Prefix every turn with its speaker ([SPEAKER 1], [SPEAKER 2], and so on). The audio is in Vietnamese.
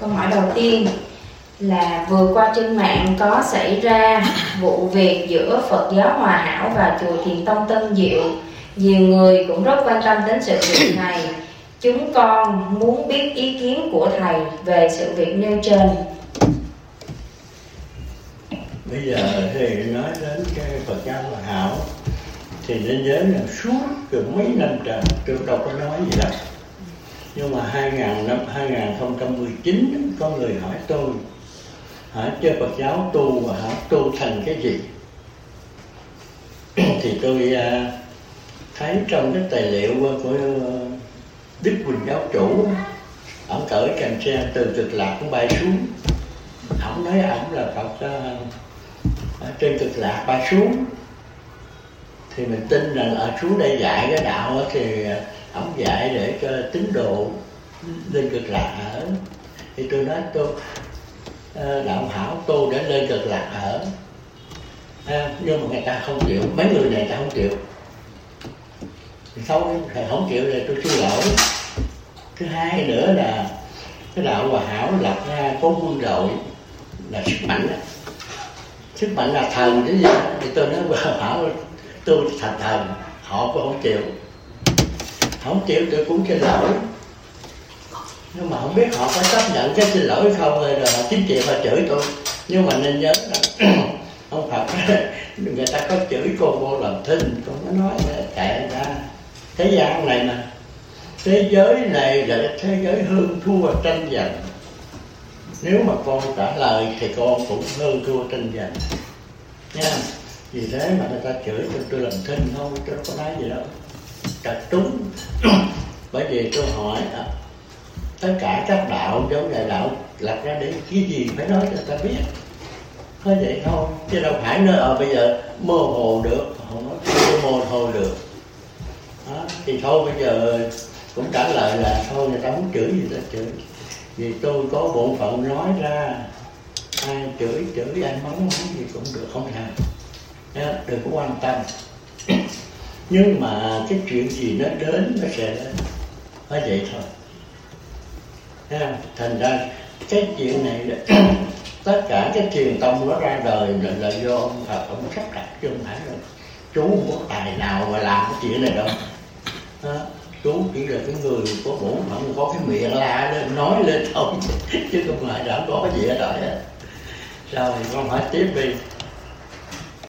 [SPEAKER 1] câu hỏi đầu tiên là vừa qua trên mạng có xảy ra vụ việc giữa Phật giáo Hòa Hảo và chùa Thiền Tông Tân Diệu. Nhiều người cũng rất quan tâm đến sự việc này. Chúng con muốn biết ý kiến của thầy về sự việc nêu trên.
[SPEAKER 2] Bây giờ thì nói đến cái Phật giáo Hòa Hảo, thì thế giới là suốt từ mấy năm trời, tôi đâu có nói gì đâu nhưng mà 2000 năm 2019 có người hỏi tôi hả chơi Phật giáo tu và hả? Tu thành cái gì? Thì tôi à, thấy trong cái tài liệu của ờ, Đức Quỳnh giáo chủ ông cởi cành xe từ cực lạc cũng bay xuống. Ông nói ông là Phật à, ở trên cực lạc bay xuống. Thì mình tin rằng ở xuống đây dạy cái đạo thì à, ông dạy để cho tín đồ lên cực lạc ở. Thì tôi nói tôi ờ, đạo hảo tu để lên cực lạc ở. À, nhưng mà người ta không chịu. Mấy người này ta không chịu. Thì thôi thầy không chịu thì tôi xin lỗi. Thứ hai nữa là cái đạo hòa hảo lập ra có quân đội là sức mạnh đó. sức mạnh là thần chứ gì. Thì tôi nói hòa hảo tôi thành thần họ cũng không chịu không chịu tôi cũng xin lỗi. Nhưng mà không biết họ có chấp nhận cái xin lỗi không rồi họ chính trị và chửi tôi. Nhưng mà nên nhớ là ông Phật người ta có chửi cô vô làm thinh con có nói chạy ra. Thế gian này mà, thế giới này là thế giới hơn thua tranh giành. Nếu mà con trả lời thì con cũng hơn thua tranh giành. Nha, vì thế mà người ta chửi cho tôi làm thinh thôi, tôi đâu có nói gì đâu trật trúng bởi vì tôi hỏi à, tất cả các đạo giống như đạo lập ra để cái gì phải nói cho ta biết. Có vậy thôi chứ đâu phải nơi ở bây giờ mơ hồ được không nói chưa mơ hồ được. Đó. thì thôi bây giờ cũng trả lời là thôi người ta muốn chửi gì ta chửi. Vì tôi có bổn phận nói ra ai chửi chửi ai mắng mắng gì cũng được không sao đừng có quan tâm nhưng mà cái chuyện gì nó đến nó sẽ đến vậy thôi. Thành ra cái chuyện này là tất cả cái truyền tông nó ra đời là, là do ông Phật ông sắp đặt chứ không phải là chú không có tài nào mà làm cái chuyện này đâu. Đó. chú chỉ là cái người có bổn phận có cái miệng la lên nói lên thôi chứ không phải đã có cái gì ở đó rồi con hỏi tiếp đi.